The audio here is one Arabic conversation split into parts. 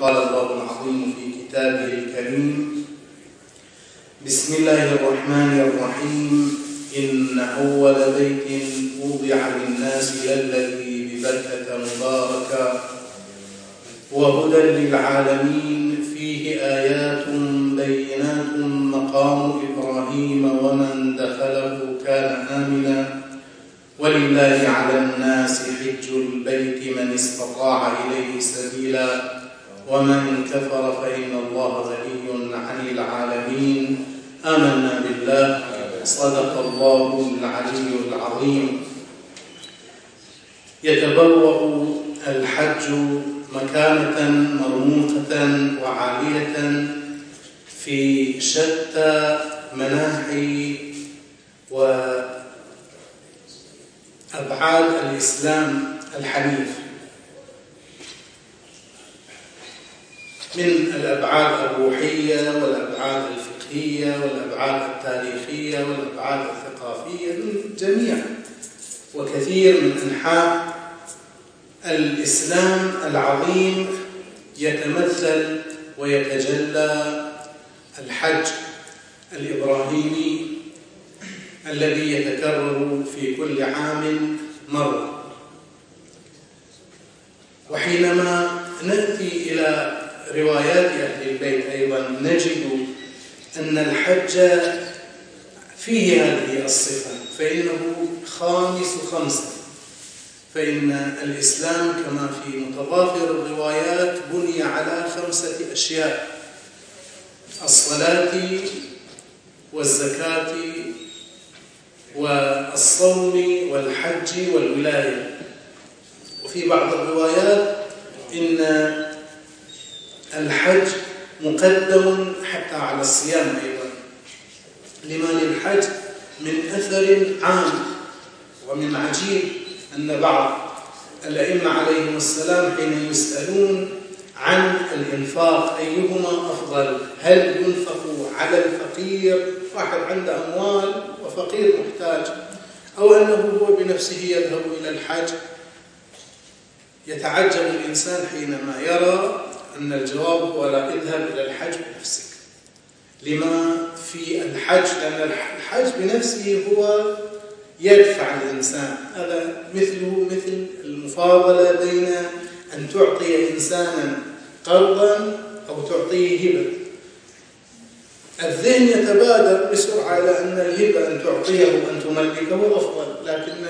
قال الله العظيم في كتابه الكريم بسم الله الرحمن الرحيم إن أول بيت وضع للناس للذي ببكة مباركا وهدى للعالمين فيه آيات بينات مقام إبراهيم ومن دخله كان آمنا ولله على الناس حج البيت من استطاع إليه سبيلا. ومن كفر فإن الله غني عن العالمين. آمنا بالله. صدق الله العلي العظيم. يتبوأ الحج مكانة مرموقة وعالية في شتى مناحي وأبعاد الإسلام الحنيف. من الأبعاد الروحية والأبعاد الفقهية والأبعاد التاريخية والأبعاد الثقافية من جميع وكثير من أنحاء الإسلام العظيم يتمثل ويتجلى الحج الإبراهيمي الذي يتكرر في كل عام مرة. وحينما نأتي إلى روايات أهل البيت أيضا نجد أن الحج فيه هذه الصفة فإنه خامس خمسة. فإن الإسلام كما في متضافر الروايات بني على خمسة أشياء الصلاة والزكاة والصوم والحج والولاية. وفي بعض الروايات إن الحج مقدم حتى على الصيام أيضا. لما للحج من أثر عام ومن عجيب أن بعض الأئمة عليهم السلام حين يسألون عن الإنفاق أيهما أفضل؟ هل ينفق على الفقير واحد عنده أموال وفقير محتاج؟ أو أنه هو بنفسه يذهب إلى الحج؟ يتعجب الإنسان حينما يرى أن الجواب هو لا اذهب إلى الحج بنفسك. لما في الحج؟ لأن الحج بنفسه هو يدفع الإنسان. هذا مثله مثل المفاضلة بين أن تعطي إنسانا قرضا أو تعطيه هبة. الذهن يتبادر بسرعة إلى أن الهبة أن تعطيه وأن تملكه أفضل. لكن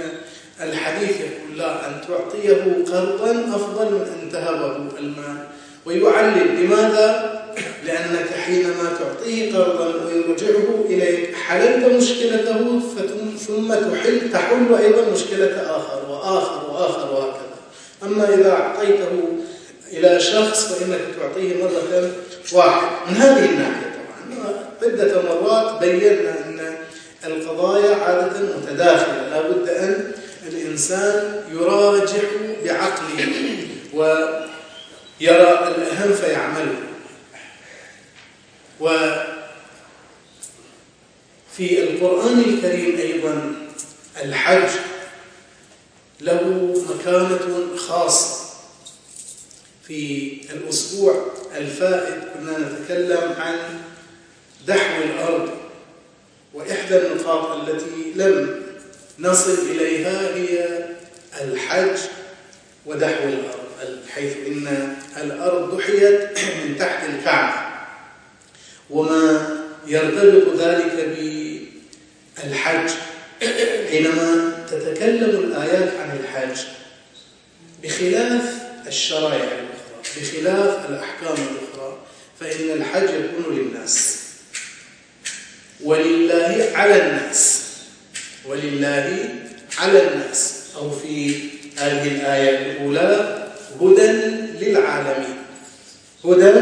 الحديث يقول لا أن تعطيه قرضا أفضل من أن تهبه. المال ويعلل لماذا؟ لأنك حينما تعطيه قرضا ويرجعه إليك حللت مشكلته ثم تحل تحل أيضا مشكلة آخر وآخر وآخر وهكذا. أما إذا أعطيته إلى شخص فإنك تعطيه مرة واحدة. من هذه الناحية طبعا. عدة مرات بينا أن القضايا عادة متداخلة. لا بد أن الإنسان يراجع بعقله. ويرى الأهم فيعمله. وفي القرآن الكريم أيضا الحج له مكانة خاصة. في الأسبوع الفائت كنا نتكلم عن دحو الأرض وإحدى النقاط التي لم نصل إليها هي الحج ودحو الأرض. حيث إن الأرض دحيت من تحت الكعبة. وما يرتبط ذلك بالحج. حينما تتكلم الآيات عن الحج بخلاف الشرائع الأخرى بخلاف الأحكام الأخرى فإن الحج يكون للناس. ولله على الناس. ولله على الناس. أو في هذه الآية الأولى هدى للعالمين. هدى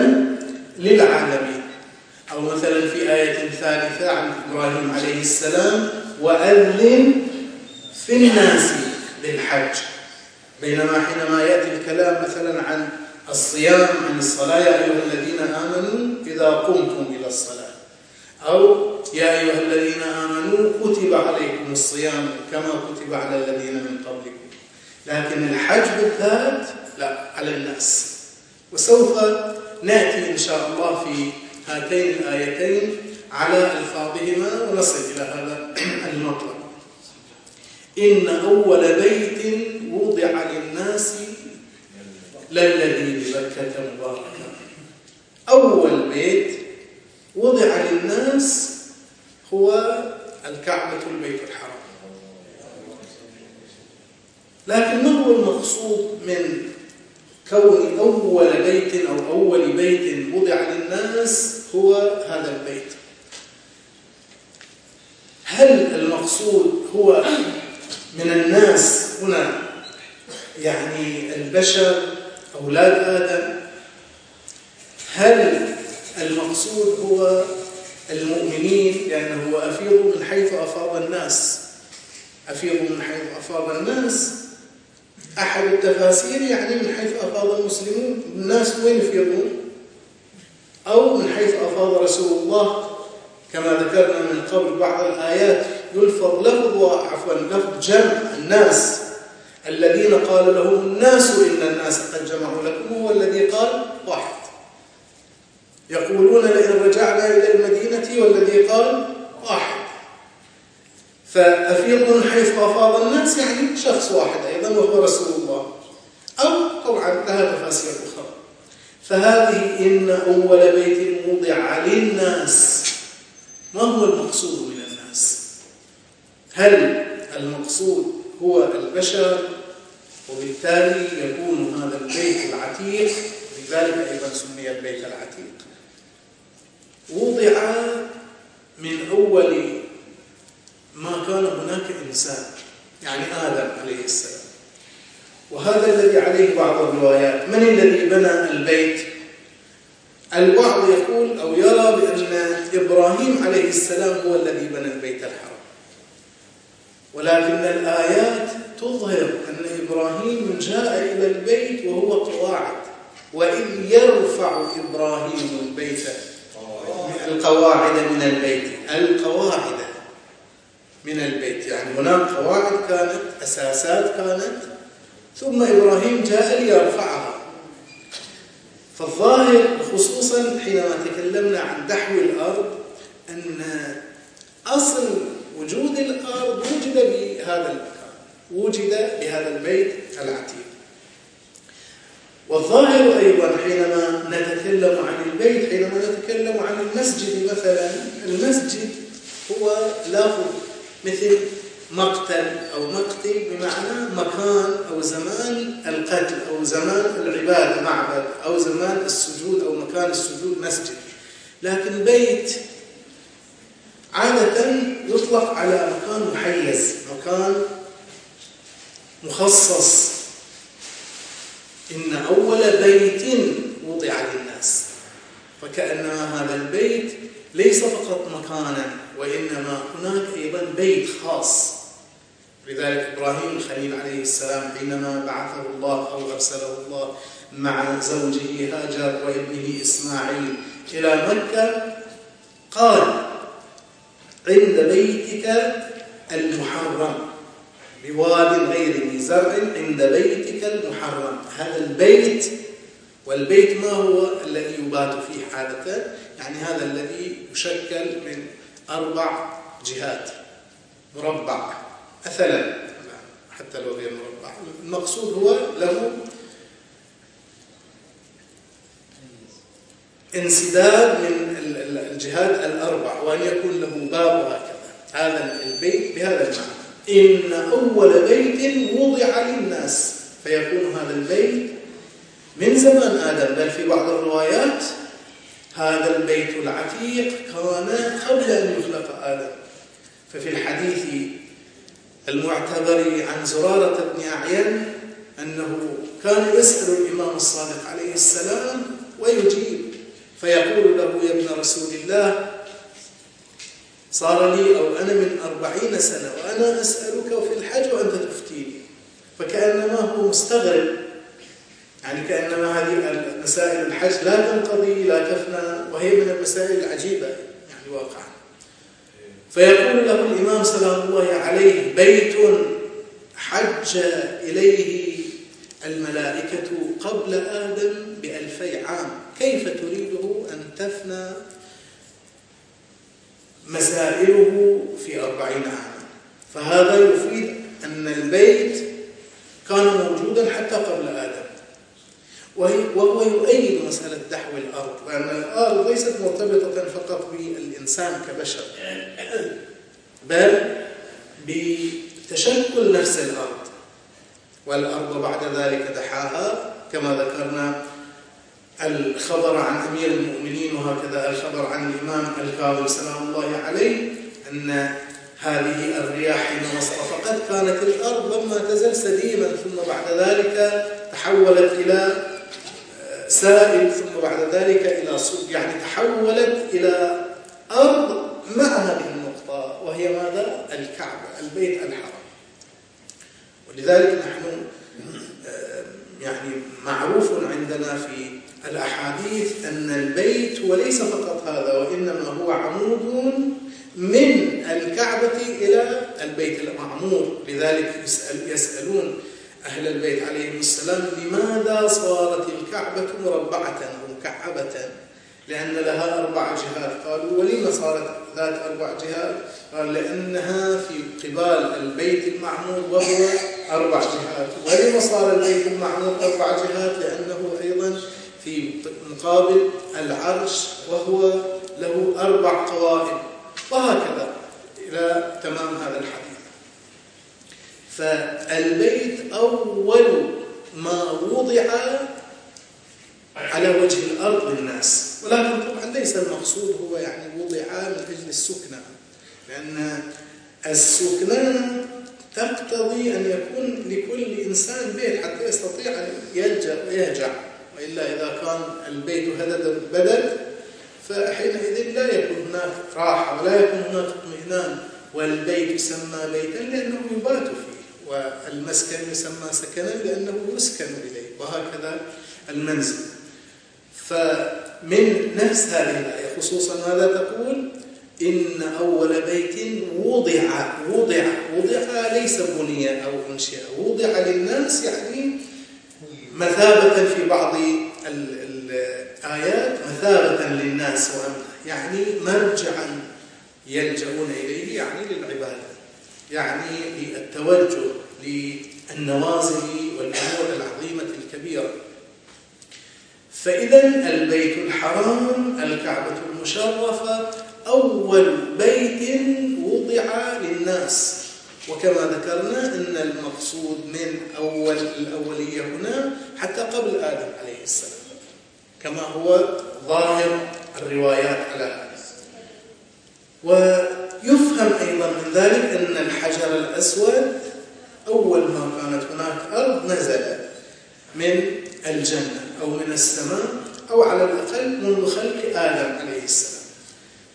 للعالمين. أو مثلا في آية ثالثة عن إبراهيم عليه السلام وأذن في الناس بالحج بينما حينما يأتي الكلام مثلا عن الصيام عن الصلاة يا أيها الذين آمنوا إذا قمتم إلى الصلاة. أو يا أيها الذين آمنوا كتب عليكم الصيام كما كتب على الذين من قبلكم. لكن الحج بالذات على الناس. وسوف نأتي إن شاء الله في هاتين الآيتين على ألفاظهما ونصل إلى هذا المطلب إن أول بيت وضع للناس للذي ببكة مباركا أول بيت وضع للناس هو الكعبة البيت الحرام. لكن ما هو المقصود من كون أول بيت أو أول بيت وضع للناس هو هذا البيت. هل المقصود هو من الناس هنا يعني البشر أولاد آدم؟ هل المقصود هو المؤمنين؟ لأنه هو أفيض من حيث أفاض الناس. أفيض من حيث أفاض الناس أحد التفاسير يعني من حيث أفاض المسلمون الناس وين يفيضون؟ أو من حيث أفاض رسول الله كما ذكرنا من قبل بعض الآيات يلفظ لفظ عفوا لفظ جمع الناس. الذين قال لهم الناس إن الناس قد جمعوا لكم هو الذي قال واحد. يقولون لئن رجعنا إلى المدينة والذي قال واحد. فأفيض من حيث أفاض الناس يعني شخص واحد أيضا وهو رسول الله. أو طبعا لها تفاسير أخرى فهذه إن أول بيت وضع للناس. ما هو المقصود من الناس؟ هل المقصود هو البشر؟ وبالتالي يكون هذا البيت العتيق. لذلك أيضا سمي البيت العتيق. وضع من أول ما كان هناك إنسان يعني آدم عليه السلام. وهذا الذي عليه بعض الروايات من الذي بنى البيت؟ البعض يقول أو يرى بأن إبراهيم عليه السلام هو الذي بنى البيت الحرام. ولكن الآيات تظهر أن إبراهيم جاء إلى البيت وهو قواعد وإذ يرفع إبراهيم البيت القواعد من البيت القواعد. من البيت. يعني هناك قواعد كانت أساسات كانت. ثم إبراهيم جاء ليرفعها. فالظاهر خصوصا حينما تكلمنا عن دحو الأرض أن أصل وجود الأرض وجد بهذا المكان وجد بهذا البيت العتيق. والظاهر أيضا حينما نتكلم عن البيت حينما نتكلم عن المسجد مثلا المسجد هو لفظ مثل مقتل أو مقتل بمعنى مكان أو زمان القتل أو زمان العبادة معبد أو زمان السجود أو مكان السجود مسجد. لكن بيت عادة يطلق على مكان محيز مكان مخصص. إن أول بيت وضع للناس فكأنما هذا البيت ليس فقط مكانا. وإنما هناك أيضا بيت خاص. لذلك إبراهيم الخليل عليه السلام حينما بعثه الله أو أرسله الله مع زوجه هاجر وابنه إسماعيل إلى مكة قال عند بيتك المحرم. بواد غير ذي زرع عند بيتك المحرم. هذا البيت والبيت ما هو الذي يبات فيه عادة يعني هذا الذي يشكل من أربع جهات. مربع. مثلا حتى لو غير مربع. المقصود هو له انسداد من الجهات الأربع وأن يكون له باب هكذا هذا البيت بهذا المعنى. إن أول بيت وضع للناس. فيكون هذا البيت من زمان آدم. بل في بعض الروايات هذا البيت العتيق كان قبل أن يخلق آدم. ففي الحديث المعتبر عن زرارة بن أعين أنه كان يسأل الإمام الصادق عليه السلام ويجيب فيقول له يا ابن رسول الله صار لي أو أنا من أربعين سنة وأنا أسألك في الحج وأنت تفتيني. فكأنما هو مستغرب. يعني كأنما هذه مسائل الحج لا تنقضي لا تفنى وهي من المسائل العجيبة يعني واقعا. فيقول له الإمام سلام الله عليه بيت حج إليه الملائكة قبل آدم بألفي عام كيف تريده أن تفنى مسائله في أربعين عاما؟ فهذا يفيد أن البيت كان موجودا حتى قبل آدم. وهو يؤيد مسألة دحو الأرض لأن الأرض ليست مرتبطة فقط بالإنسان كبشر بل بتشكل نفس الأرض. والأرض بعد ذلك دحاها كما ذكرنا الخبر عن أمير المؤمنين وهكذا الخبر عن الإمام الكاظم سلام الله عليه أن هذه الرياح حينما صرفقت كانت الأرض لما تزل سديما ثم بعد ذلك تحولت إلى سائل ثم بعد ذلك إلى صب يعني تحولت إلى أرض مع هذه النقطة وهي ماذا؟ الكعبة البيت الحرام ولذلك نحن آه، يعني معروف عندنا في الأحاديث أن البيت وليس فقط هذا وإنما هو عمود من الكعبة إلى البيت المعمور لذلك يسأل يسألون أهل البيت عليهم السلام لماذا صارت الكعبة مربعة أو مكعبة لأن لها أربع جهات. قالوا ولما صارت ذات أربع جهات؟ قال لأنها في قبال البيت المعمور وهو أربع جهات. ولما صار البيت المعمور أربع جهات؟ لأنه أيضا في مقابل العرش وهو له أربع قوائم. وهكذا إلى تمام هذا الحديث. فالبيت أول ما وضع على وجه الأرض للناس. ولكن طبعا ليس المقصود هو يعني وضع من أجل السكنة لأن السكنة تقتضي أن يكون لكل إنسان بيت حتى يستطيع أن يلجأ ويهجع. وإلا إذا كان البيت هدد بدل فحينئذ لا يكون هناك راحة ولا يكون هناك اطمئنان. والبيت يسمى بيتا لأنه يبات فيه والمسكن يسمى سكنا لأنه يسكن إليه وهكذا المنزل. فمن نفس هذه الآية خصوصا ماذا تقول؟ إن أول بيت وضع وضع وضع ليس بني أو أنشئ وضع للناس يعني مثابة في بعض الآيات مثابة للناس وأمنا يعني مرجعا يلجؤون إليه يعني للعبادة. يعني للتوجه للنوازل والأمور العظيمة الكبيرة. فإذا البيت الحرام الكعبة المشرفة أول بيت وضع للناس. وكما ذكرنا أن المقصود من أول الأولية هنا حتى قبل آدم عليه السلام كما هو ظاهر الروايات على هذا ويفهم أيضا من ذلك أن الحجر الأسود أول ما كانت هناك أرض نزل من الجنة أو من السماء أو على الأقل منذ خلق آدم عليه السلام.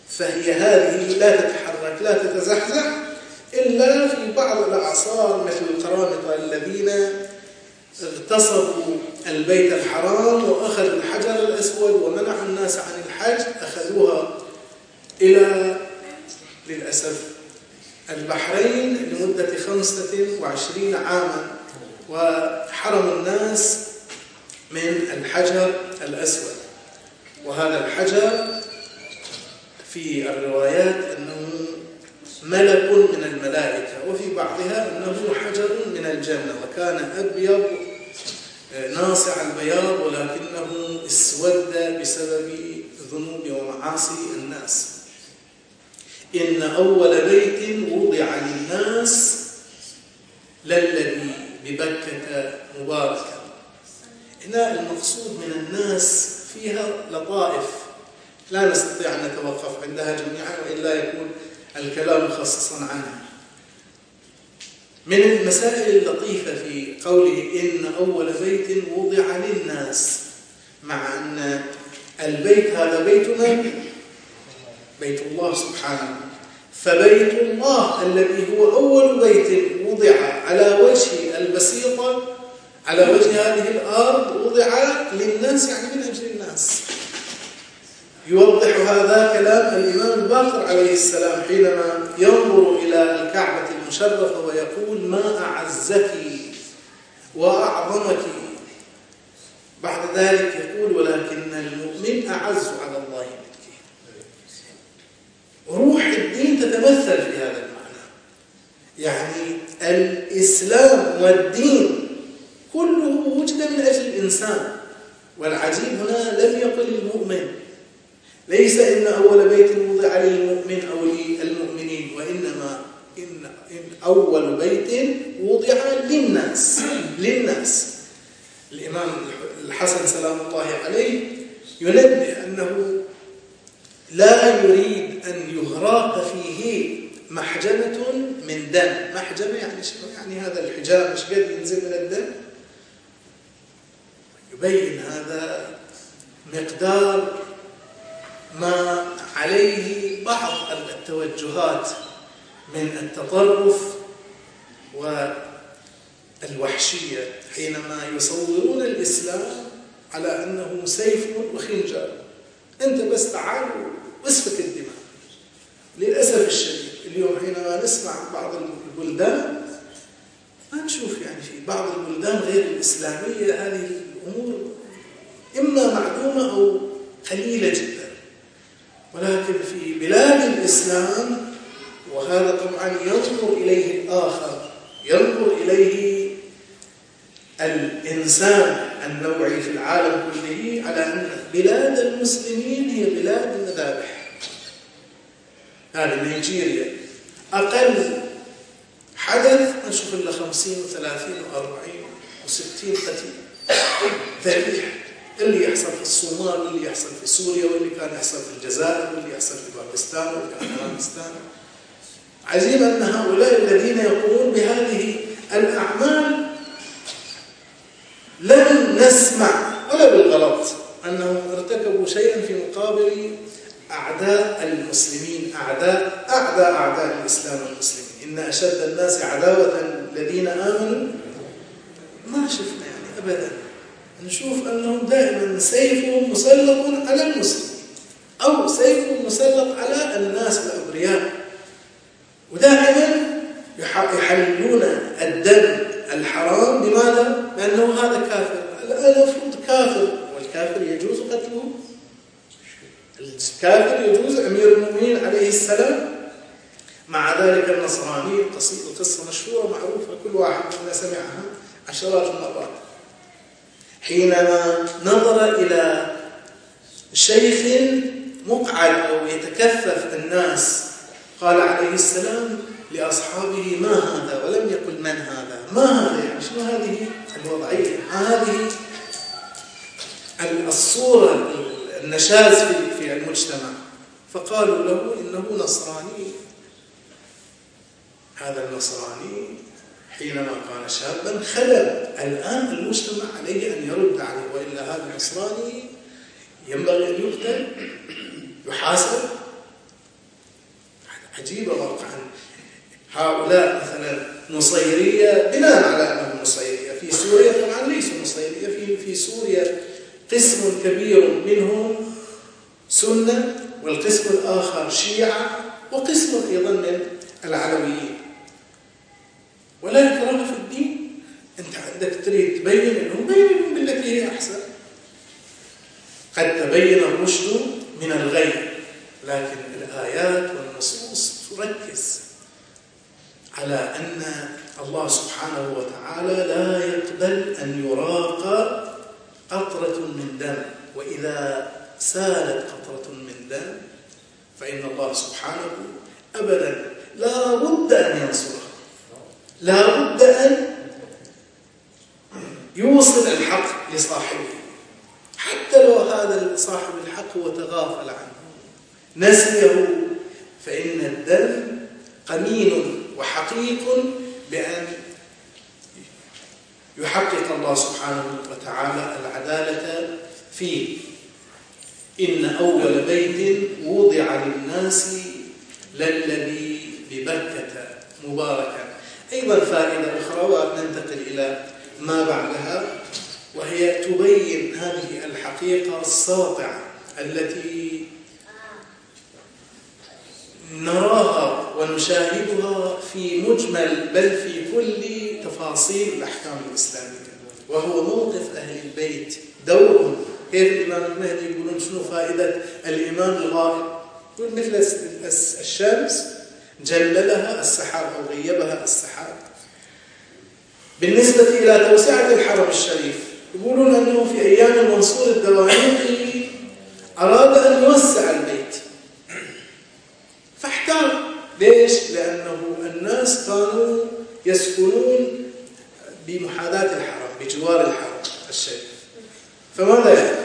فهي هذه لا تتحرك لا تتزحزح إلا في بعض الأعصار مثل القرامطة الذين اغتصبوا البيت الحرام وأخذوا الحجر الأسود ومنعوا الناس عن الحج أخذوها إلى للأسف. البحرين لمدة خمسة وعشرين عاما وحرموا الناس من الحجر الأسود. وهذا الحجر في الروايات أنه ملك من الملائكة وفي بعضها أنه حجر من الجنة وكان أبيض ناصع البياض ولكنه اسود بسبب ذنوب ومعاصي الناس. إن أول بيت وضع للناس للذي ببكة مباركا هنا المقصود من الناس فيها لطائف لا نستطيع أن نتوقف عندها جميعا وإلا يكون الكلام مخصصا عنها من المسائل اللطيفة في قوله إن أول بيت وضع للناس مع أن البيت هذا بيت من؟ بيت الله سبحانه. فبيت الله الذي هو أول بيت وضع على وجه البسيطة على وجه هذه الأرض وضع للناس يعني من أجل الناس. يوضح هذا كلام الإمام الباقر عليه السلام حينما ينظر إلى الكعبة المشرفة ويقول ما أعزك وأعظمك. بعد ذلك يقول ولكن المؤمن أعز على الله منك روح الدين تتمثل في هذا المعنى. يعني الإسلام والدين كله وجد من أجل الإنسان والعجيب هنا لم يقل المؤمن. ليس إن أول بيت وضع للمؤمن أو للمؤمنين وإنما إن, إن أول بيت وضع للناس للناس. الإمام الحسن سلام الله عليه ينبه أنه لا يريد أن يغراق فيه محجمة من دم. محجمة يعني يعني هذا الحجاب مش قد ينزل من الدم؟ يبين هذا مقدار ما عليه بعض التوجهات من التطرف والوحشية حينما يصورون الإسلام على أنه سيف وخنجر. أنت بس تعال واسفك الدماء للأسف الشديد اليوم حينما نسمع بعض البلدان ما نشوف يعني في بعض البلدان غير الإسلامية هذه الأمور إما معدومة أو قليلة جدا. ولكن في بلاد الإسلام وهذا طبعا ينظر إليه الآخر ينظر إليه الإنسان النوعي في العالم كله على أن بلاد المسلمين هي بلاد المذابح هذه نيجيريا أقل حدث نشوف له 50 و30 و40 و60 قتيل. ذبيح اللي يحصل في الصومال واللي يحصل في سوريا واللي كان يحصل في الجزائر واللي يحصل في باكستان واللي في أفغانستان. عجيب أن هؤلاء الذين يقومون بهذه الأعمال لم نسمع ولا بالغلط أنهم ارتكبوا شيئا في مقابل أعداء المسلمين أعداء أعداء أعداء الإسلام والمسلمين إن أشد الناس عداوة الذين آمنوا. ما شفنا يعني ابدا. نشوف أنهم دائما سيفهم مسلط على المسلم أو سيفهم مسلط على الناس الأبرياء ودائما يحللون الدم الحرام. بماذا؟ لأنه هذا كافر. المفروض كافر والكافر يجوز قتله. الكافر يجوز أمير المؤمنين عليه السلام. مع ذلك النصراني قصيدة قصة مشهورة معروفة كل واحد منا سمعها عشرات المرات. حينما نظر إلى شيخ مقعد أو يتكفف الناس قال عليه السلام لأصحابه ما هذا؟ ولم يقل من هذا؟ ما هذا يعني؟ شنو هذه؟ الوضعية هذه؟ الصورة النشاز في فقالوا له إنه نصراني. هذا النصراني حينما كان شابا خلل. الآن المجتمع عليه أن يرد عليه وإلا هذا النصراني ينبغي أن يقتل يحاسب. عجيبة واقعا هؤلاء مثلا نصيرية بناء على أنهم نصيرية. في سوريا طبعا ليسوا نصيرية. في في سوريا قسم كبير منهم سنة. والقسم الآخر شيعة وقسم أيضا من العلويين. ولا إكراه في الدين. أنت عندك تريد تبين لهم بين بالتي هي أحسن. قد تبين الرشد من الغي لكن الآيات والنصوص تركز على أن الله سبحانه وتعالى لا يقبل أن يراق قطرة من دم وإذا سالت قطرة من دم فإن الله سبحانه أبدا لا بد أن ينصرها لا بد أن يوصل الحق لصاحبه. حتى لو هذا صاحب الحق هو تغافل عنه. نسيه فإن الدم قمين وحقيق بأن يحقق الله سبحانه وتعالى العدالة فيه. إن أول بيت وضع للناس للذي ببكة مباركا أيضا فائدة أخرى وننتقل إلى ما بعدها وهي تبين هذه الحقيقة الساطعة التي نراها ونشاهدها في مجمل بل في كل تفاصيل الأحكام الإسلامية. وهو موقف أهل البيت دورهم كيف الإمام المهدي يقولون شنو فائدة الإمام الغائب؟ يقول مثل الشمس جللها السحاب أو غيبها السحاب. بالنسبة إلى توسعة الحرم الشريف يقولون أنه في أيام المنصور الدوانيقي أراد أن يوسع البيت. فاحتار. ليش؟ لأنه الناس كانوا يسكنون بمحاذاة الحرم بجوار الحرم الشريف. فماذا يفعل؟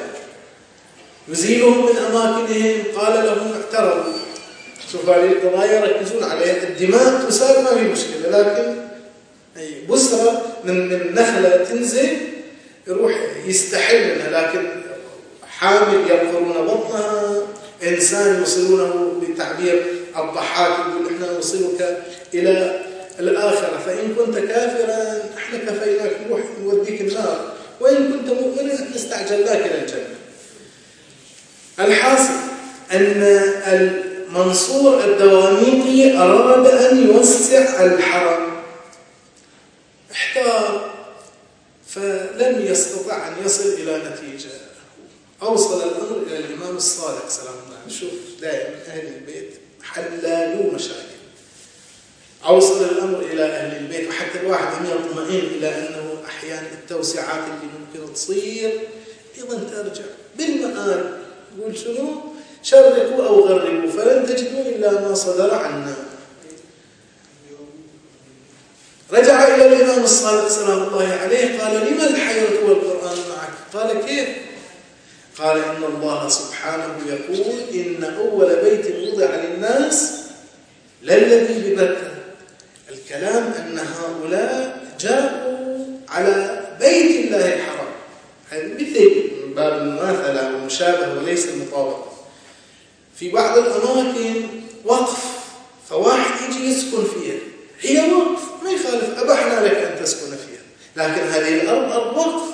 يزيلهم من أماكنهم قال لهم اعترضوا. شوف هذه القضايا يركزون عليها الدماء تسال ما في مشكلة لكن أي بسرة من من نخلة تنزل يروح يستحل منها. لكن حامل يبقرون بطنها إنسان يوصلونه بتعبير الضحاك يقول إحنا نوصلك إلى الآخرة. فإن كنت كافرا إحنا كفيناك نروح نوديك النار. وإن كنت مؤمنا استعجلناك إلى الجنة. الحاصل أن المنصور الدوانيقي أراد أن يوسع الحرم. احتار فلم يستطع أن يصل إلى نتيجة. أوصل الأمر إلى الإمام الصادق سلام الله عليه. شوف دائما أهل البيت حلالوا مشاكل. أوصل الأمر إلى أهل البيت وحتى الواحد هم يطمئن إلى أنه أحيانا التوسعات اللي ممكن تصير. أيضا ترجع بالمآل يقول شنو؟ شرقوا أو غربوا فلن تجدوا إلا ما صدر عنا. رجع إلى الإمام الصادق سلام الله عليه قال لما الحيرة والقرآن معك؟ قال كيف؟ قال إن الله سبحانه يقول إن أول بيت وضع للناس للذي ببكة الكلام أن هؤلاء جاءوا على بيت الله الحرام. مثل من باب المماثلة والمشابهة وليس المطابقة في بعض الأماكن وقف فواحد يجي يسكن فيها. هي وقف ما يخالف أبحنا لك أن تسكن فيها. لكن هذه الأرض أرض وقف.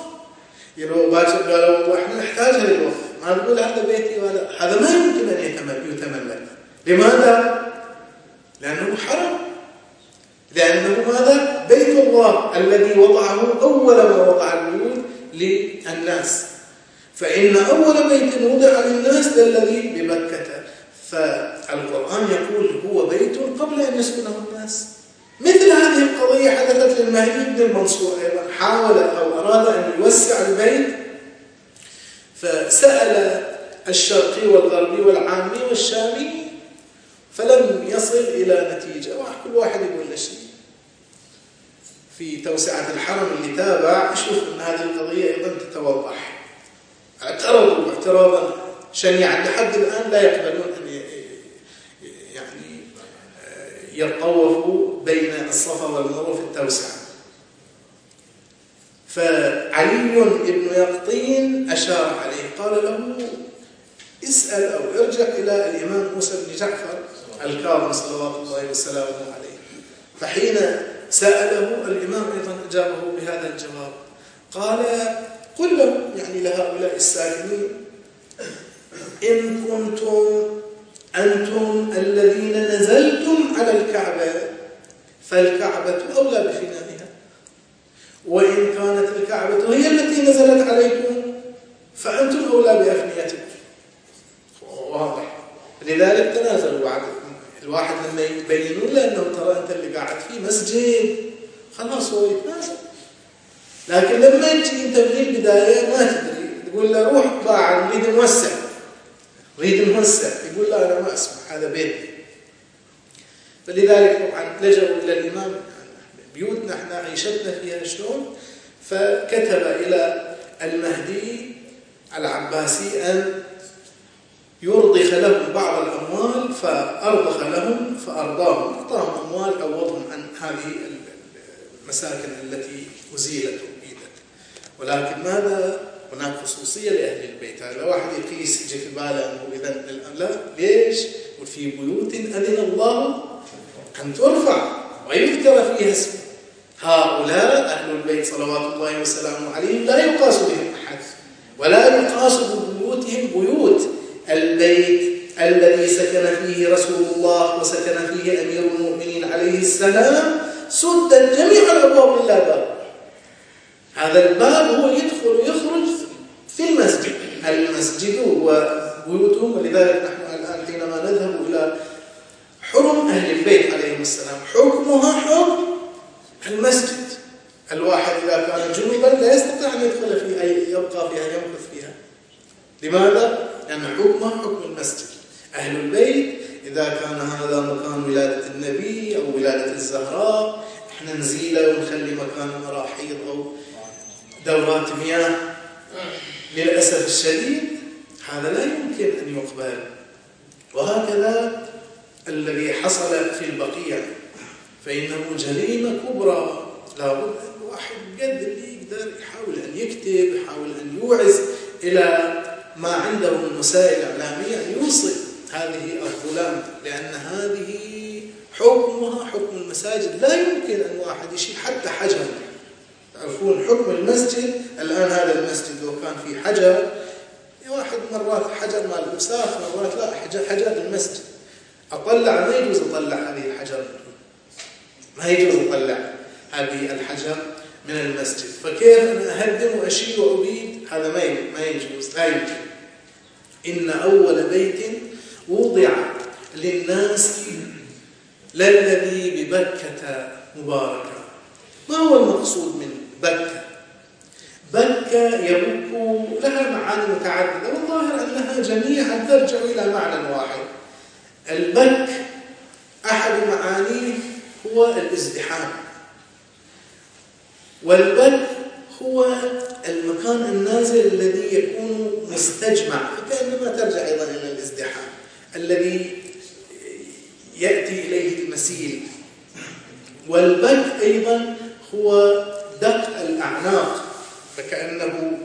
يلو باكر قالوا إحنا نحتاجها للوقف ما تقول هذا بيتي ولا هذا ما يمكن أن يتملك لماذا؟ لأنه حرم لأنه ماذا؟ بيت الله الذي وضعه أول ما وضع البيوت للناس. فإن أول بيت وضع للناس الذي بمكة. فالقرآن يقول هو بيت قبل أن يسكنه الناس. مثل هذه القضية حدثت للمهدي بن المنصور أيضا. حاول أو أراد أن يوسع البيت. فسأل الشرقي والغربي والعامي والشامي فلم يصل إلى نتيجة. كل واحد يقول له شيء. في توسعة الحرم اللي تابع شوف أن هذه القضية أيضا تتوضح. اعترضوا اعتراضا شنيعا. لحد الآن لا يقبلون أن يعني يطوفوا بين الصفا والمروة في التوسعة. فعلي بن يقطين أشار عليه قال له اسأل أو ارجع إلى الإمام موسى بن جعفر الكاظم صلوات الله وسلامه عليه. فحين سأله الإمام أيضا أجابه بهذا الجواب قال قل له يعني لهؤلاء السائلين إن كنتم أنتم الذين نزلتم على الكعبة فالكعبة أولى بفنائها. وإن كانت الكعبة هي التي نزلت عليكم فأنتم أولى بأفنيتكم. واضح. لذلك تنازلوا بعد الواحد لما يبينون له انه ترى أنت اللي قاعد فيه مسجد خلاص هو يتنازل. لكن لما تجي انت من البدايه ما تدري. تقول له روح باع نريد نوسع نريد نوسع يقول لا أنا ما اسمح هذا بيتي فلذلك طبعا لجأوا إلى الإمام. بيوتنا إحنا عيشتنا فيها شلون؟ فكتب إلى المهدي العباسي أن يرضخ لهم بعض الأموال فأرضخ لهم فأرضاهم. أعطاهم أموال عوضهم عن هذه المساكن التي أزيلت. ولكن ماذا؟ هناك خصوصية لأهل البيت. هذا واحد يقيس يجي في باله أنه إذا لا ليش؟ وفي بيوت أذن الله أن ترفع ويذكر فيها اسمه هؤلاء أهل البيت صلوات الله وسلامه عليهم لا يقاس بهم أحد ولا يقاس ببيوتهم بيوت. البيت الذي سكن فيه رسول الله وسكن فيه أمير المؤمنين عليه السلام سدت جميع الأبواب إلا باب هذا الباب هو يدخل ويخرج في المسجد. المسجد وبيوتهم ولذلك نحن الآن حينما نذهب إلى حرم أهل البيت عليهم السلام حكمها حكم المسجد. الواحد إذا كان جنوبا لا يستطيع أن يدخل فيها يبقى فيها يمكث فيها. لماذا؟ لأن حكمها حكم المسجد. أهل البيت إذا كان هذا مكان ولادة النبي أو ولادة الزهراء إحنا نزيله ونخلي مكان مراحيض أو دورات مياه. للأسف الشديد هذا لا يمكن أن يقبل. وهكذا الذي حصل في البقيع فإنه جريمة كبرى. لابد أن الواحد قد اللي يقدر يحاول أن يكتب يحاول أن يوعز إلى ما عنده من وسائل إعلامية أن يوصل هذه الظلام لأن هذه حكمها حكم المساجد. لا يمكن أن واحد يشيل حتى حجر. تعرفون حكم المسجد. الآن هذا المسجد لو كان فيه حجر واحد مرات حجر مال الوساخ مرات لا حجر المسجد. أطلع ما يجوز أطلع هذه الحجر؟ ما يجوز أطلع هذه الحجر من المسجد. فكيف أنا أهدم وأشيل وأبيد؟ هذا ما ما يجوز لا يمكن. إن أول بيت وضع للناس للذي ببكة مباركة. ما هو المقصود من بكة بكة يبك لها معاني متعددة والظاهر أنها جميعا ترجع إلى معنى واحد. البك أحد معانيه هو الازدحام. والبك هو المكان النازل الذي يكون مستجمع فكأنما ترجع أيضا إلى الازدحام الذي يأتي إليه المسيل. والبك أيضا هو الأعناق فكأنه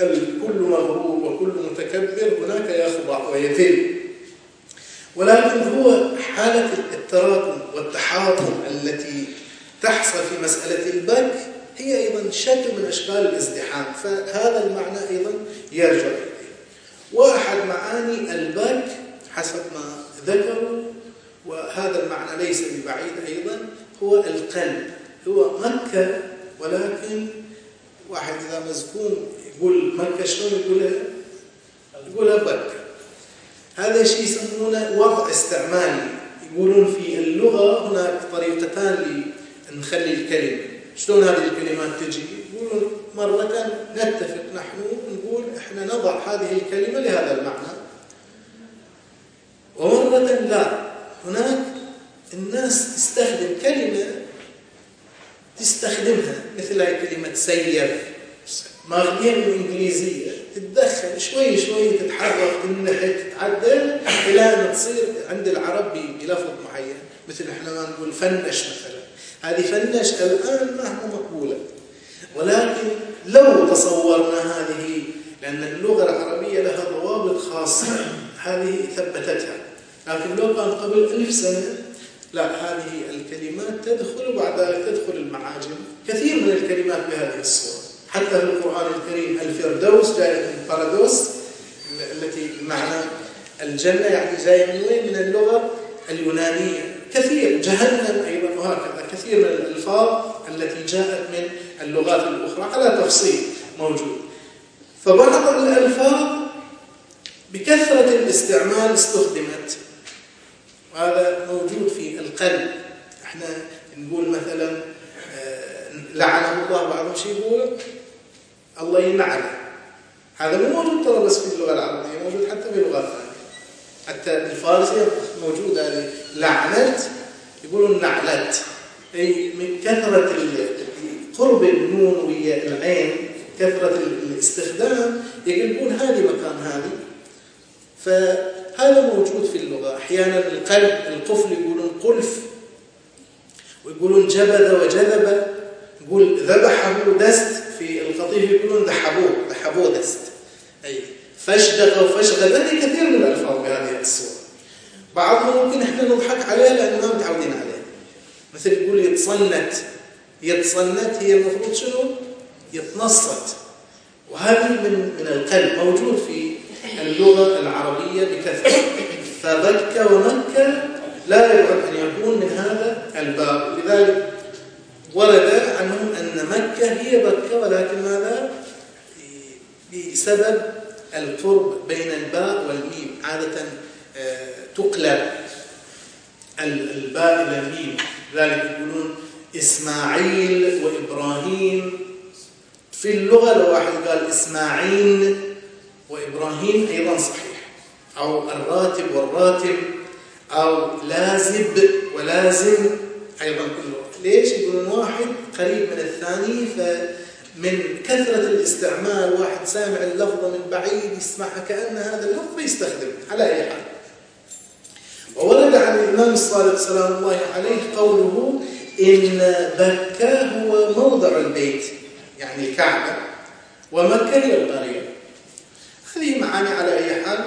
الكل مغرور وكل متكبر هناك يخضع ويذل ولكن هو حالة التراكم والتحاطم التي تحصل في مسألة البك هي أيضا شكل من أشكال الازدحام فهذا المعنى أيضا يرجع إليه. وأحد معاني البك حسب ما ذكروا وهذا المعنى ليس ببعيد أيضا هو القلب. هو مكة ولكن واحد إذا مزكوم يقول مكة شلون يقولها؟ يقولها بكة هذا الشيء يسمونه وضع استعمالي يقولون في اللغة هناك طريقتان لنخلي الكلمة. شلون هذه الكلمات تجي؟ يقولون مرة نتفق نحن نقول إحنا نضع هذه الكلمة لهذا المعنى. ومرة لا. هناك الناس تستخدم كلمة تستخدمها مثل هاي كلمة سير. ماخذين الإنجليزية تتدخل شوي شوي تتحرك تنحت تتعدل إلى أن تصير عند العرب بلفظ معين مثل إحنا ما نقول فنش مثلا. هذه فنش الآن ما هو مقبولة. ولكن لو تصورنا هذه لأن اللغة العربية لها ضوابط خاصة هذه ثبتتها. لكن لو كان قبل ألف سنة لا هذه الكلمات تدخل وبعد ذلك تدخل المعاجم. كثير من الكلمات بهذه الصورة. حتى في القرآن الكريم الفردوس جاية من التي معنى الجنة يعني جاية من وين؟ من اللغة اليونانية. كثير جهنم أيضا وهكذا. كثير من الألفاظ التي جاءت من اللغات الأخرى. على تفصيل موجود. فبعض الألفاظ بكثرة الاستعمال استخدمت. وهذا موجود في القلب. إحنا نقول مثلا آه، لعنه الله بعضهم شيء يقول الله يلعنه هذا مو موجود ترى بس في اللغة العربية موجود حتى في لغات ثانية حتى الفارسية موجودة لعنت يقولون نعلت. أي من كثرة قرب النون ويا العين كثرة الاستخدام يقلبون هذه مكان هذه. فهذا موجود في اللغة. أحيانا القلب القفل يقولون قلف ويقولون جبذ وجذب يقول ذبحه دست. في القطيف يقولون ذحبوه ذحبوه دست. أي فشدغ وفشغل هذه كثير من الألفاظ بهذه الصورة. بعضهم ممكن إحنا نضحك عليه لأننا ما متعودين عليه. مثل يقول يتصنت. يتصنت هي المفروض شنو؟ يتنصت. وهذه من من القلب موجود في اللغة العربية بكثرة. فبكة ومكة لا يبعد أن يكون من هذا الباب. لذلك ورد عنهم أن مكة هي بكة ولكن ماذا؟ بسبب القرب بين الباء والميم. عادة آه، تقلب الباء إلى الميم. لذلك يقولون إسماعيل وإبراهيم. في اللغة لو واحد قال إسماعيل وإبراهيم أيضا صحيح. أو الراتب والراتب أو لازب ولازم أيضا كله ليش يقولون واحد قريب من الثاني؟ فمن كثرة الاستعمال واحد سامع اللفظة من بعيد يسمعها كأن هذا اللفظ يستخدم على أي حال. وورد عن الإمام الصادق سلام الله عليه قوله إن بكة هو موضع البيت يعني الكعبة ومكة هي القرية. هذه معاني على أي حال؟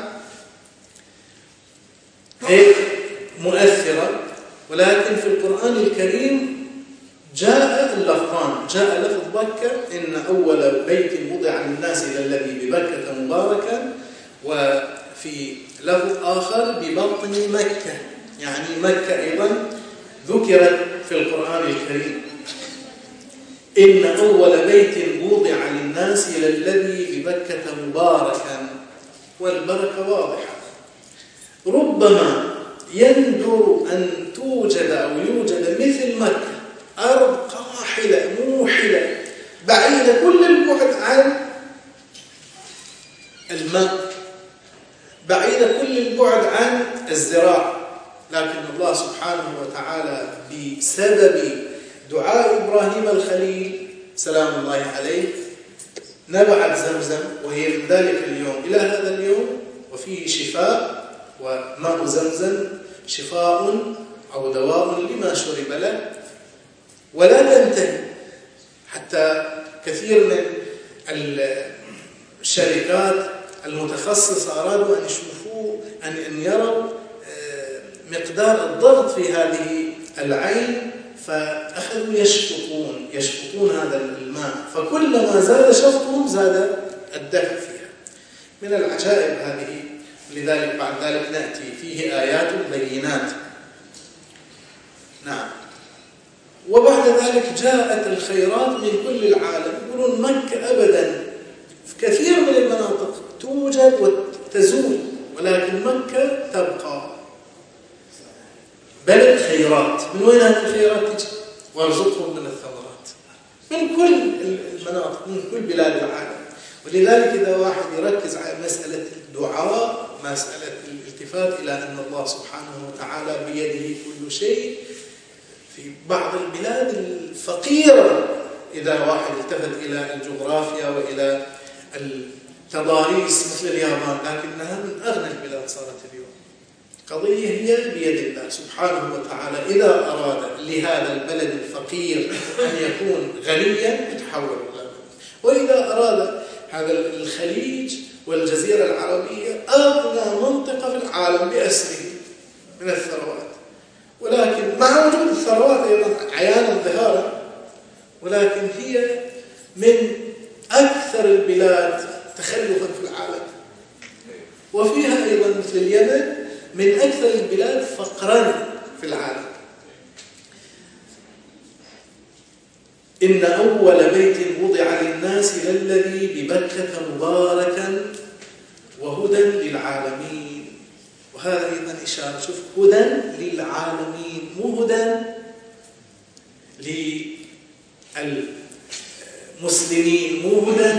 هي مؤثرة ولكن في القرآن الكريم جاء اللفظان جاء لفظ بكة إن أول بيت وضع للناس إلى الذي ببكة مباركا وفي لفظ آخر ببطن مكة يعني مكة أيضا ذكرت في القرآن الكريم. إن أول بيت وضع للناس إلى الذي ببكة مباركا والبركة واضحة. ربما يندر أن توجد أو يوجد مثل مكة أرض قاحلة موحلة بعيدة كل البعد عن الماء بعيدة كل البعد عن الزراعة. لكن الله سبحانه وتعالى بسبب دعاء إبراهيم الخليل سلام الله عليه نبعت زمزم وهي من ذلك اليوم. إلى هذا اليوم وفيه شفاء وماء زمزم شفاء أو دواء لما شرب له. ولا تنتهي حتى كثير من الشركات المتخصصة أرادوا أن يشوفوا أن أن يروا آه، مقدار الضغط في هذه العين. فأخذوا يشفطون يشفطون هذا الماء فكلما زاد شفطهم زاد الدفع فيها. من العجائب هذه لذلك بعد ذلك نأتي فيه آيات بينات. نعم. وبعد ذلك جاءت الخيرات من كل العالم. يقولون مكة أبدا. في كثير من المناطق توجد وتزول ولكن مكة تبقى. بل الخيرات. من وين هذه الخيرات تجي؟ وارزقهم من الثمرات. من كل المناطق من كل بلاد العالم. ولذلك إذا واحد يركز على مسألة الدعاء مسألة الالتفات إلى أن الله سبحانه وتعالى بيده كل شيء في بعض البلاد الفقيرة إذا واحد التفت إلى الجغرافيا وإلى التضاريس مثل اليابان لكنها من أغنى البلاد صارت اليوم. قضية هي بيد الله سبحانه وتعالى إذا أراد لهذا البلد الفقير أن يكون غنيا يتحول إلى وإذا أراد هذا الخليج والجزيرة العربية أغنى منطقة في العالم بأسره من الثروات. ولكن مع وجود الثروات أيضا عيانا ظهارا ولكن هي من أكثر البلاد تخلفا في العالم. وفيها أيضا مثل اليمن من أكثر البلاد فقرا في العالم. إن أول بيت وضع للناس للذي ببكة مباركا وهدى للعالمين. وهذا أيضا إشارة شوف هدى للعالمين مو هدى للمسلمين مو هدى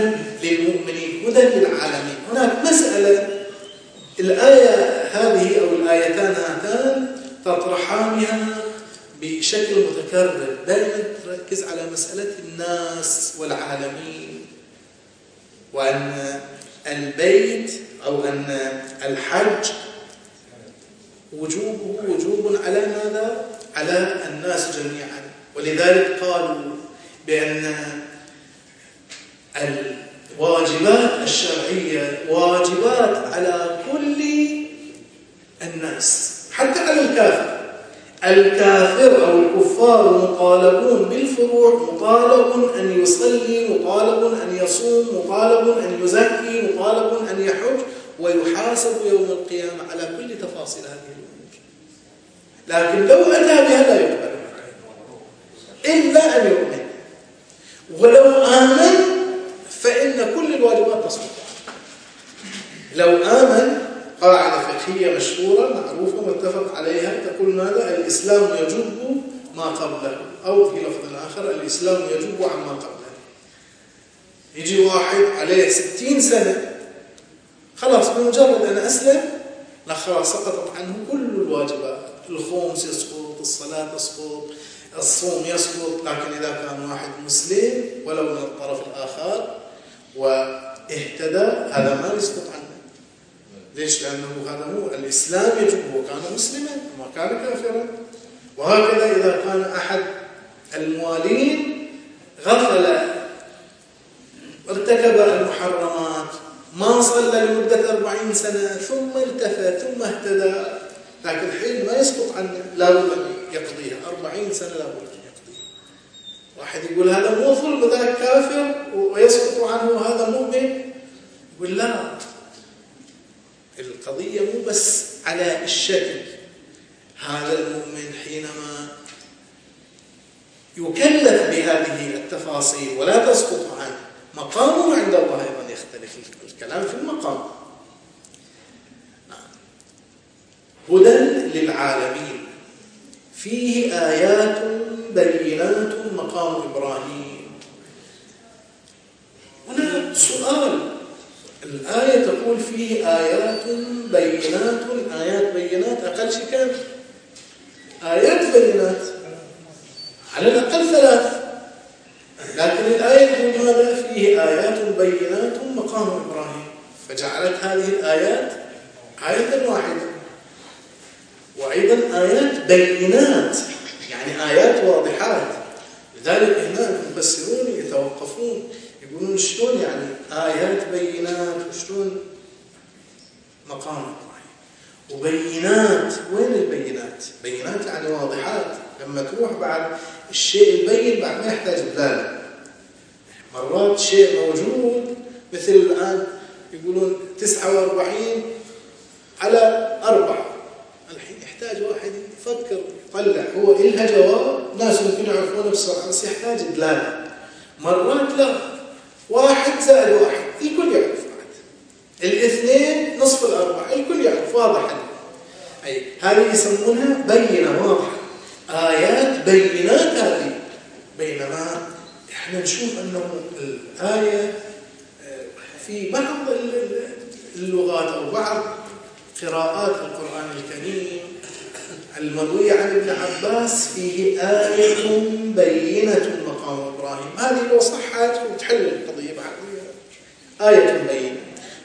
للمؤمنين هدى للعالمين. هناك مسألة الآية هذه أو الآيتان هاتان تطرحانها بشكل متكرر دائما تركز على مسألة الناس والعالمين وأن البيت أو أن الحج وجوبه وجوب على ماذا؟ على الناس جميعا ولذلك قالوا بأن الواجبات الشرعية واجبات على كل الناس حتى على الكافر الكافر أو الكفار مطالبون بالفروع مطالب أن يصلي مطالب أن يصوم مطالب أن يزكي مطالب أن يحج ويحاسب يوم القيامة على كل تفاصيل هذه الأمور. لكن لو أتى بها لا يقبل. إلا أمير المؤمنين ولو آمن فإن كل الواجبات تسقط لو آمن قاعدة فقهية مشهورة معروفة متفق عليها تقول ماذا؟ الإسلام يجب ما قبله. أو في لفظ آخر الإسلام يجب عما قبله. يجي واحد عليه ستين سنة خلاص بمجرد أن أسلم لا خلاص سقطت عنه كل الواجبات. الخومس يسقط الصلاة تسقط الصوم يسقط. لكن إذا كان واحد مسلم ولو من الطرف الآخر واهتدى هذا ما يسقط عنه. ليش؟ لأنه هذا هو الإسلام يجب هو كان مسلما وما كان كافرا. وهكذا إذا كان أحد الموالين غفل ارتكب المحرمات ما صلى لمدة أربعين سنة ثم التفت ثم اهتدى. لكن الحين ما يسقط عنه لابد أن يقضيها. أربعين سنة لابد أن يقضيها. واحد يقول هذا مو ظلم ذاك كافر ويسقط عنه هذا مؤمن. يقول لا. القضية مو بس على الشكل هذا المؤمن حينما يكلف بهذه التفاصيل ولا تسقط عنه مقامه عند الله أيضا يختلف. الكلام في المقام. نعم. هدى للعالمين. فيه آيات بينات. مقام إبراهيم. هنا سؤال. الآية تقول فيه آيات بينات آيات بينات أقل شيء كم؟ آيات بينات. على الأقل ثلاث. لكن الآية تقول ماذا فيه آيات بينات مقام إبراهيم. فجعلت هذه الآيات آية واحدة. وأيضا آيات بينات يعني آيات واضحات. لذلك هنا المفسرون يتوقفون يقولون شلون يعني؟ آيات بينات. وشلون مقام إبراهيم وبينات. وين البينات؟ بينات يعني واضحات. لما تروح بعد الشيء البين بعد ما يحتاج دلالة مرات شيء موجود مثل الآن يقولون 49 على أربعة. الحين يحتاج واحد يفكر يطلع. هو إلها جواب ناس ممكن يعرفونه بسرعة بس يحتاج دلالة مرات لا. واحد زائد واحد. الكل يعرف بعد الاثنين نصف الأربعة. الكل يعرف. واضح أي هذه يسمونها بينة واضحة. آيات بينات هذه. بينما إحنا نشوف أنه الآية آه، في بعض اللغات أو بعض قراءات القرآن الكريم المروية عن ابن عباس فيه آية بينة مقام إبراهيم. هذه لو صحت وتحل القضية بعد. آية بينة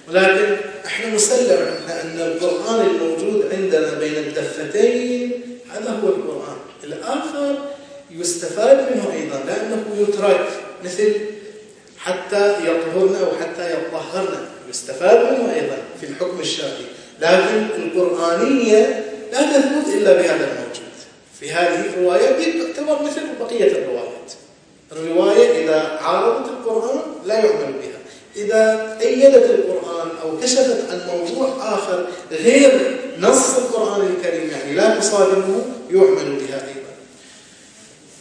ولكن إحنا مسلم عندنا أن القرآن الموجود عندنا بين الدفتين هذا هو القرآن. الآخر يستفاد منه أيضا لأنه يترك مثل حتى يطهرنا وحتى يطهرنا. يستفاد منه أيضا في الحكم الشرعي. لكن القرآنية لا تثبت إلا بهذا الموجود. في هذه الرواية تعتبر مثل بقية الروايات. الرواية إذا عارضت القرآن لا يعمل بها. إذا أيدت القرآن أو كشفت عن موضوع آخر غير نص القرآن الكريم يعني لا تصادمه يعمل بها أيضا.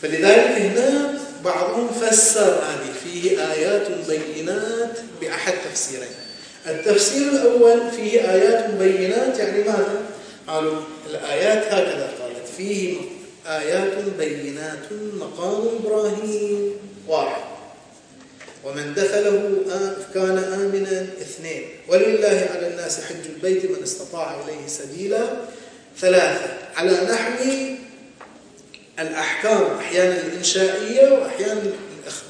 فلذلك هنا بعضهم فسر هذه فيه آيات بينات بأحد تفسيرين. التفسير الأول فيه آيات بينات يعني ماذا؟ قالوا الآيات هكذا قالت فيه آيات بينات مقام إبراهيم. واحد. ومن دخله كان آمنا اثنين. ولله على الناس حج البيت من استطاع إليه سبيلا. ثلاثة. على نحو الأحكام أحيانا الإنشائية وأحيانا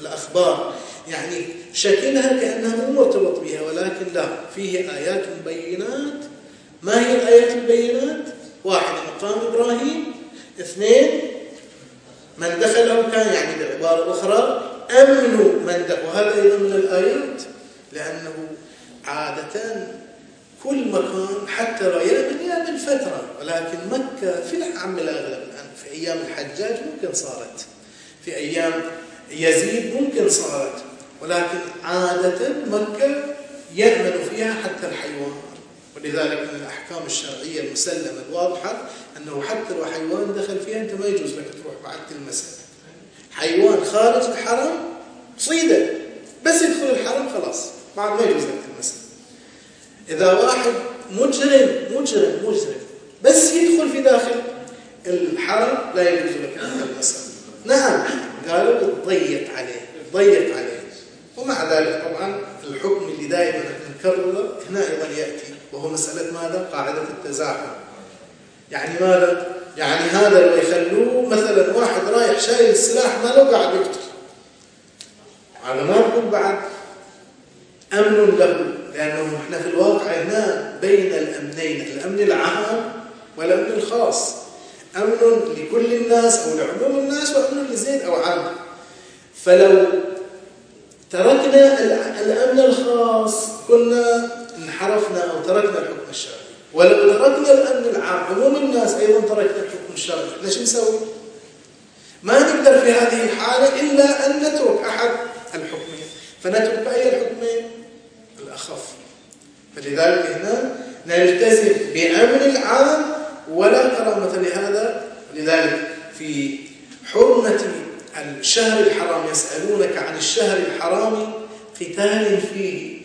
الأخبار. يعني شكلها كأنها مو مرتبط بها ولكن لا. فيه آيات بينات. ما هي الآيات البينات؟ واحد مقام إبراهيم. اثنين من دخله كان يعني بعبارة أخرى أمن من دخل. وهذا أيضا من الآيات لأنه عادة كل مكان حتى لو من أيام الفترة. ولكن مكة في العام الأغلب الآن في أيام الحجاج ممكن صارت. في أيام يزيد ممكن صارت. ولكن عادة مكة يأمن فيها حتى الحيوان. ولذلك من الأحكام الشرعية المسلمة الواضحة أنه حتى لو حيوان دخل فيها أنت ما يجوز لك تروح بعد تلمسه حيوان خارج الحرم صيدة. بس يدخل الحرم خلاص. بعد ما يجوز لك المسألة إذا واحد مجرم مجرم مجرم. بس يدخل في داخل الحرم لا يجوز لك المسألة نعم قالوا تضيق عليه تضيق عليه. ومع ذلك طبعا الحكم اللي دائما نكرره هنا أيضا يأتي وهو مسألة ماذا؟ قاعدة التزاحم يعني ماذا؟ يعني هذا لو يخلوه مثلا واحد رايح شايل السلاح ما لو قاعد يقتل على ما نقول بعد أمن له لأنه إحنا في الواقع هنا بين الأمنين الأمن العام والأمن الخاص أمن لكل الناس أو لعموم الناس وأمن لزيد أو عام فلو تركنا الأمن الخاص. كنا انحرفنا أو تركنا الحكم الشرعي. ولو تركنا الأمن العام عموم الناس أيضا تركنا الحكم الشرعي. ليش نسوي؟ ما نقدر في هذه الحالة إلا أن نترك أحد الحكمين. فنترك أي الحكمين؟ الأخف. فلذلك هنا نلتزم بأمن العام ولا كرامة لهذا. ولذلك في حرمة الشهر الحرام يسألونك عن الشهر الحرام قتال فيه.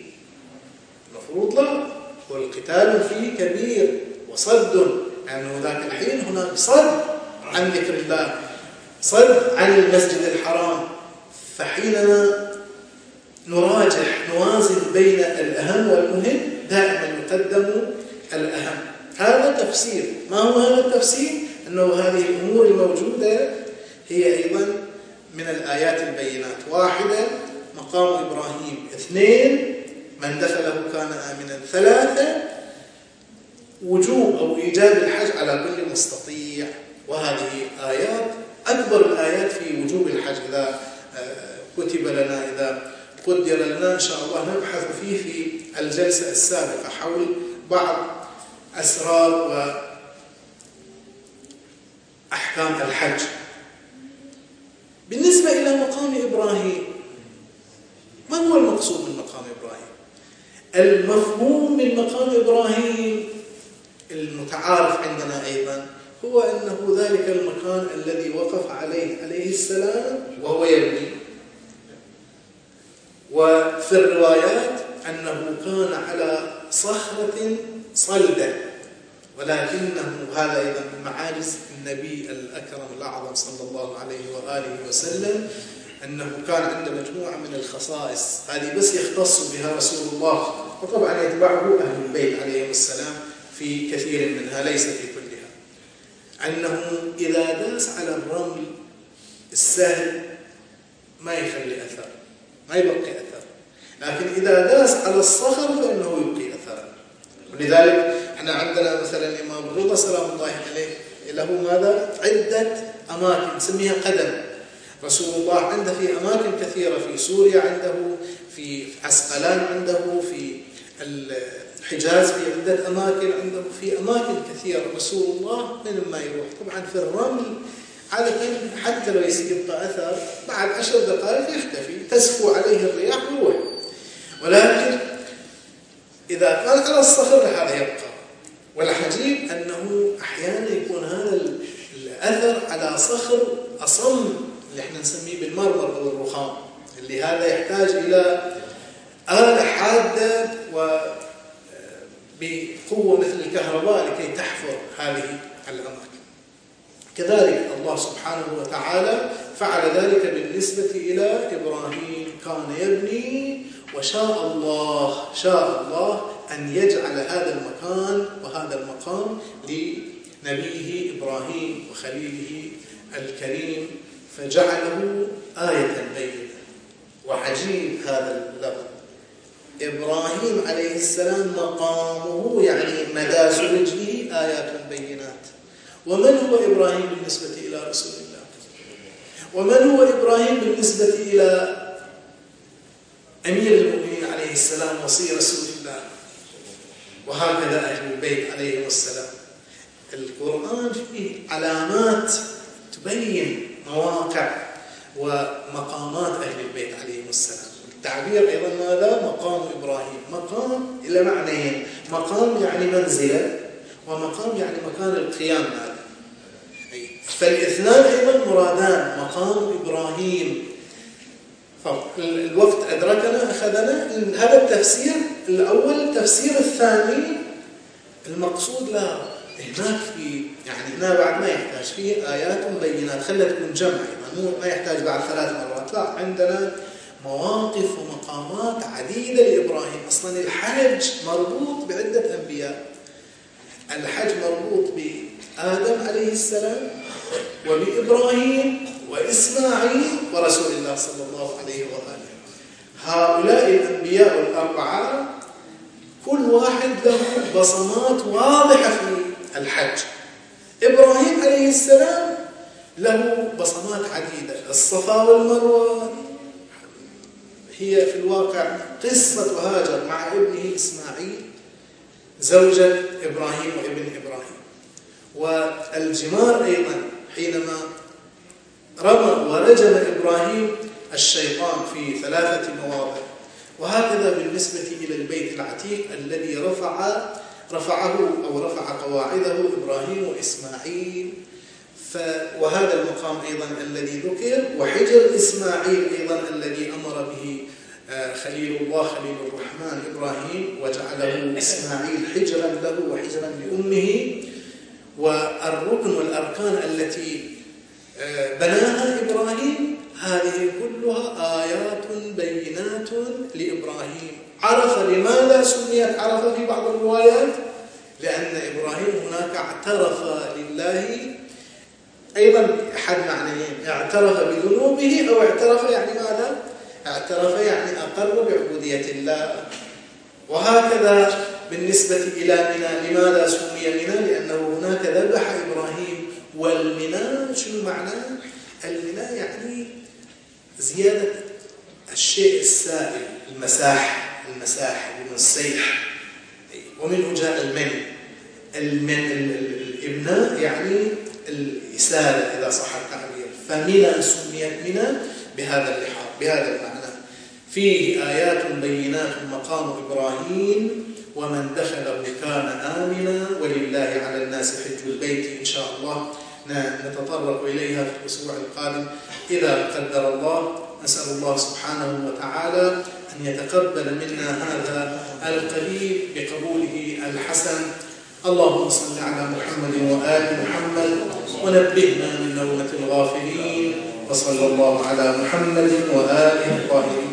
المفروض لا والقتال فيه كبير وصد لأنه ذاك الحين هناك صد عن ذكر الله صد عن المسجد الحرام. فحينما نراجح نوازن بين الأهم والمهم. دائما يقدم الأهم. هذا تفسير. ما هو هذا التفسير؟ أنه هذه الأمور الموجودة هي أيضا من الآيات البينات. واحدة مقام إبراهيم. اثنين من دخله كان آمنا. ثلاثة وجوب أو إيجاب الحج على كل مستطيع. وهذه آيات أكبر الآيات في وجوب الحج إذا آه، كتب لنا إذا قدر لنا إن شاء الله. نبحث فيه في الجلسة السابقة حول بعض أسرار وأحكام الحج. بالنسبة إلى مقام إبراهيم ما هو المقصود من مقام إبراهيم؟ المفهوم من مقام إبراهيم المتعارف عندنا أيضا هو أنه ذلك المكان الذي وقف عليه عليه السلام وهو يبني وفي الروايات أنه كان على صخرة صلدة ولكنه هذا أيضا من معاجز النبي الأكرم الأعظم صلى الله عليه وآله وسلم أنه كان عنده مجموعة من الخصائص. هذه بس يختص بها رسول الله وطبعا يتبعه أهل البيت عليهم السلام في كثير منها ليس في كلها. أنه إذا داس على الرمل السهل ما يخلي أثر ما يبقي أثر. لكن إذا داس على الصخر فإنه يبقي أثرا ولذلك إحنا عندنا مثلا الإمام الرضا سلام الله عليه له ماذا؟ عدة أماكن نسميها قدم. رسول الله عنده في أماكن كثيرة في سوريا عنده في عسقلان عنده في الحجاز في عدة أماكن عنده في أماكن كثيرة. رسول الله من ما يروح؟ طبعا في الرمل عادة حتى لو يبقى أثر بعد عشر دقائق يختفي تسفو عليه الرياح ويروح. ولكن إذا كان على الصخر هذا يبقى. والعجيب أنه أحيانا يكون هذا الأثر على صخر أصم اللي إحنا نسميه بالمرمر أو الرخام اللي هذا يحتاج إلى آلة حادة و بقوة مثل الكهرباء لكي تحفر هذه الأماكن. كذلك الله سبحانه وتعالى فعل ذلك بالنسبة إلى إبراهيم كان يبني وشاء الله شاء الله أن يجعل هذا المكان وهذا المقام لنبيه إبراهيم وخليله الكريم فجعله آية بينة. وعجيب هذا اللفظ. إبراهيم عليه السلام مقامه يعني مدى رجله آيات بينات. ومن هو إبراهيم بالنسبة إلى رسول الله؟ ومن هو إبراهيم بالنسبة إلى أمير المؤمنين عليه السلام وصي رسول الله. وهكذا أهل البيت عليهم السلام. القرآن فيه علامات تبين مواقع ومقامات أهل البيت عليهم السلام. التعبير أيضا ماذا؟ مقام إبراهيم. مقام إلى معنيين. مقام يعني منزلة ومقام يعني مكان القيام. هذا فالإثنان أيضا مرادان. مقام إبراهيم. الوقت أدركنا أخذنا. هذا التفسير الأول التفسير الثاني. المقصود لا هناك في يعني هنا بعد ما يحتاج فيه آيات بينات. خلت تكون جمع مو ما يحتاج بعد ثلاث مرات. لا عندنا مواقف ومقامات عديدة لإبراهيم. أصلا الحج مربوط بعدة أنبياء. الحج مربوط بآدم عليه السلام وبإبراهيم. وإسماعيل ورسول الله صلى الله عليه وآله. هؤلاء الأنبياء الأربعة كل واحد له بصمات واضحة في الحج. إبراهيم عليه السلام له بصمات عديدة. الصفا والمروة هي في الواقع قصة هاجر مع ابنه إسماعيل زوجة إبراهيم وابن إبراهيم. والجمار أيضا حينما رمى ورجم إبراهيم الشيطان في ثلاثة مواضع. وهكذا بالنسبة إلى البيت العتيق الذي رفع رفعه أو رفع قواعده إبراهيم وإسماعيل. ف وهذا المقام أيضا الذي ذكر وحجر إسماعيل أيضا الذي أمر به آه، خليل الله خليل الرحمن إبراهيم وجعله إسماعيل حجرا له وحجرا لأمه. والركن والأركان التي بناها إبراهيم. هذه كلها آيات بينات لإبراهيم. عرف لماذا سميت عرف في بعض الروايات؟ لأن إبراهيم هناك اعترف لله. أيضا أحد معنيين. اعترف بذنوبه أو اعترف يعني ماذا؟ اعترف يعني أقر بعبودية الله. وهكذا بالنسبة إلى منى لماذا سمي منى؟ لأنه هناك ذبح إبراهيم. والمنى شنو معناه؟ المنى يعني زيادة الشيء السائل المساح المساح من السيح ومنه جاء المن. المن الإبناء يعني الإسالة إذا صح التعبير. فمنى سميت منى بهذا اللحاظ بهذا المعنى. فيه آيات بينات مقام إبراهيم ومن دخله كان آمنا ولله على الناس حج البيت إن شاء الله. نتطرق إليها في الأسبوع القادم. إذا قدر الله نسأل الله سبحانه وتعالى أن يتقبل منا هذا القليل بقبوله الحسن. اللهم صل على محمد وآل محمد ونبهنا من نومة الغافلين وصلى الله على محمد وآله الطاهرين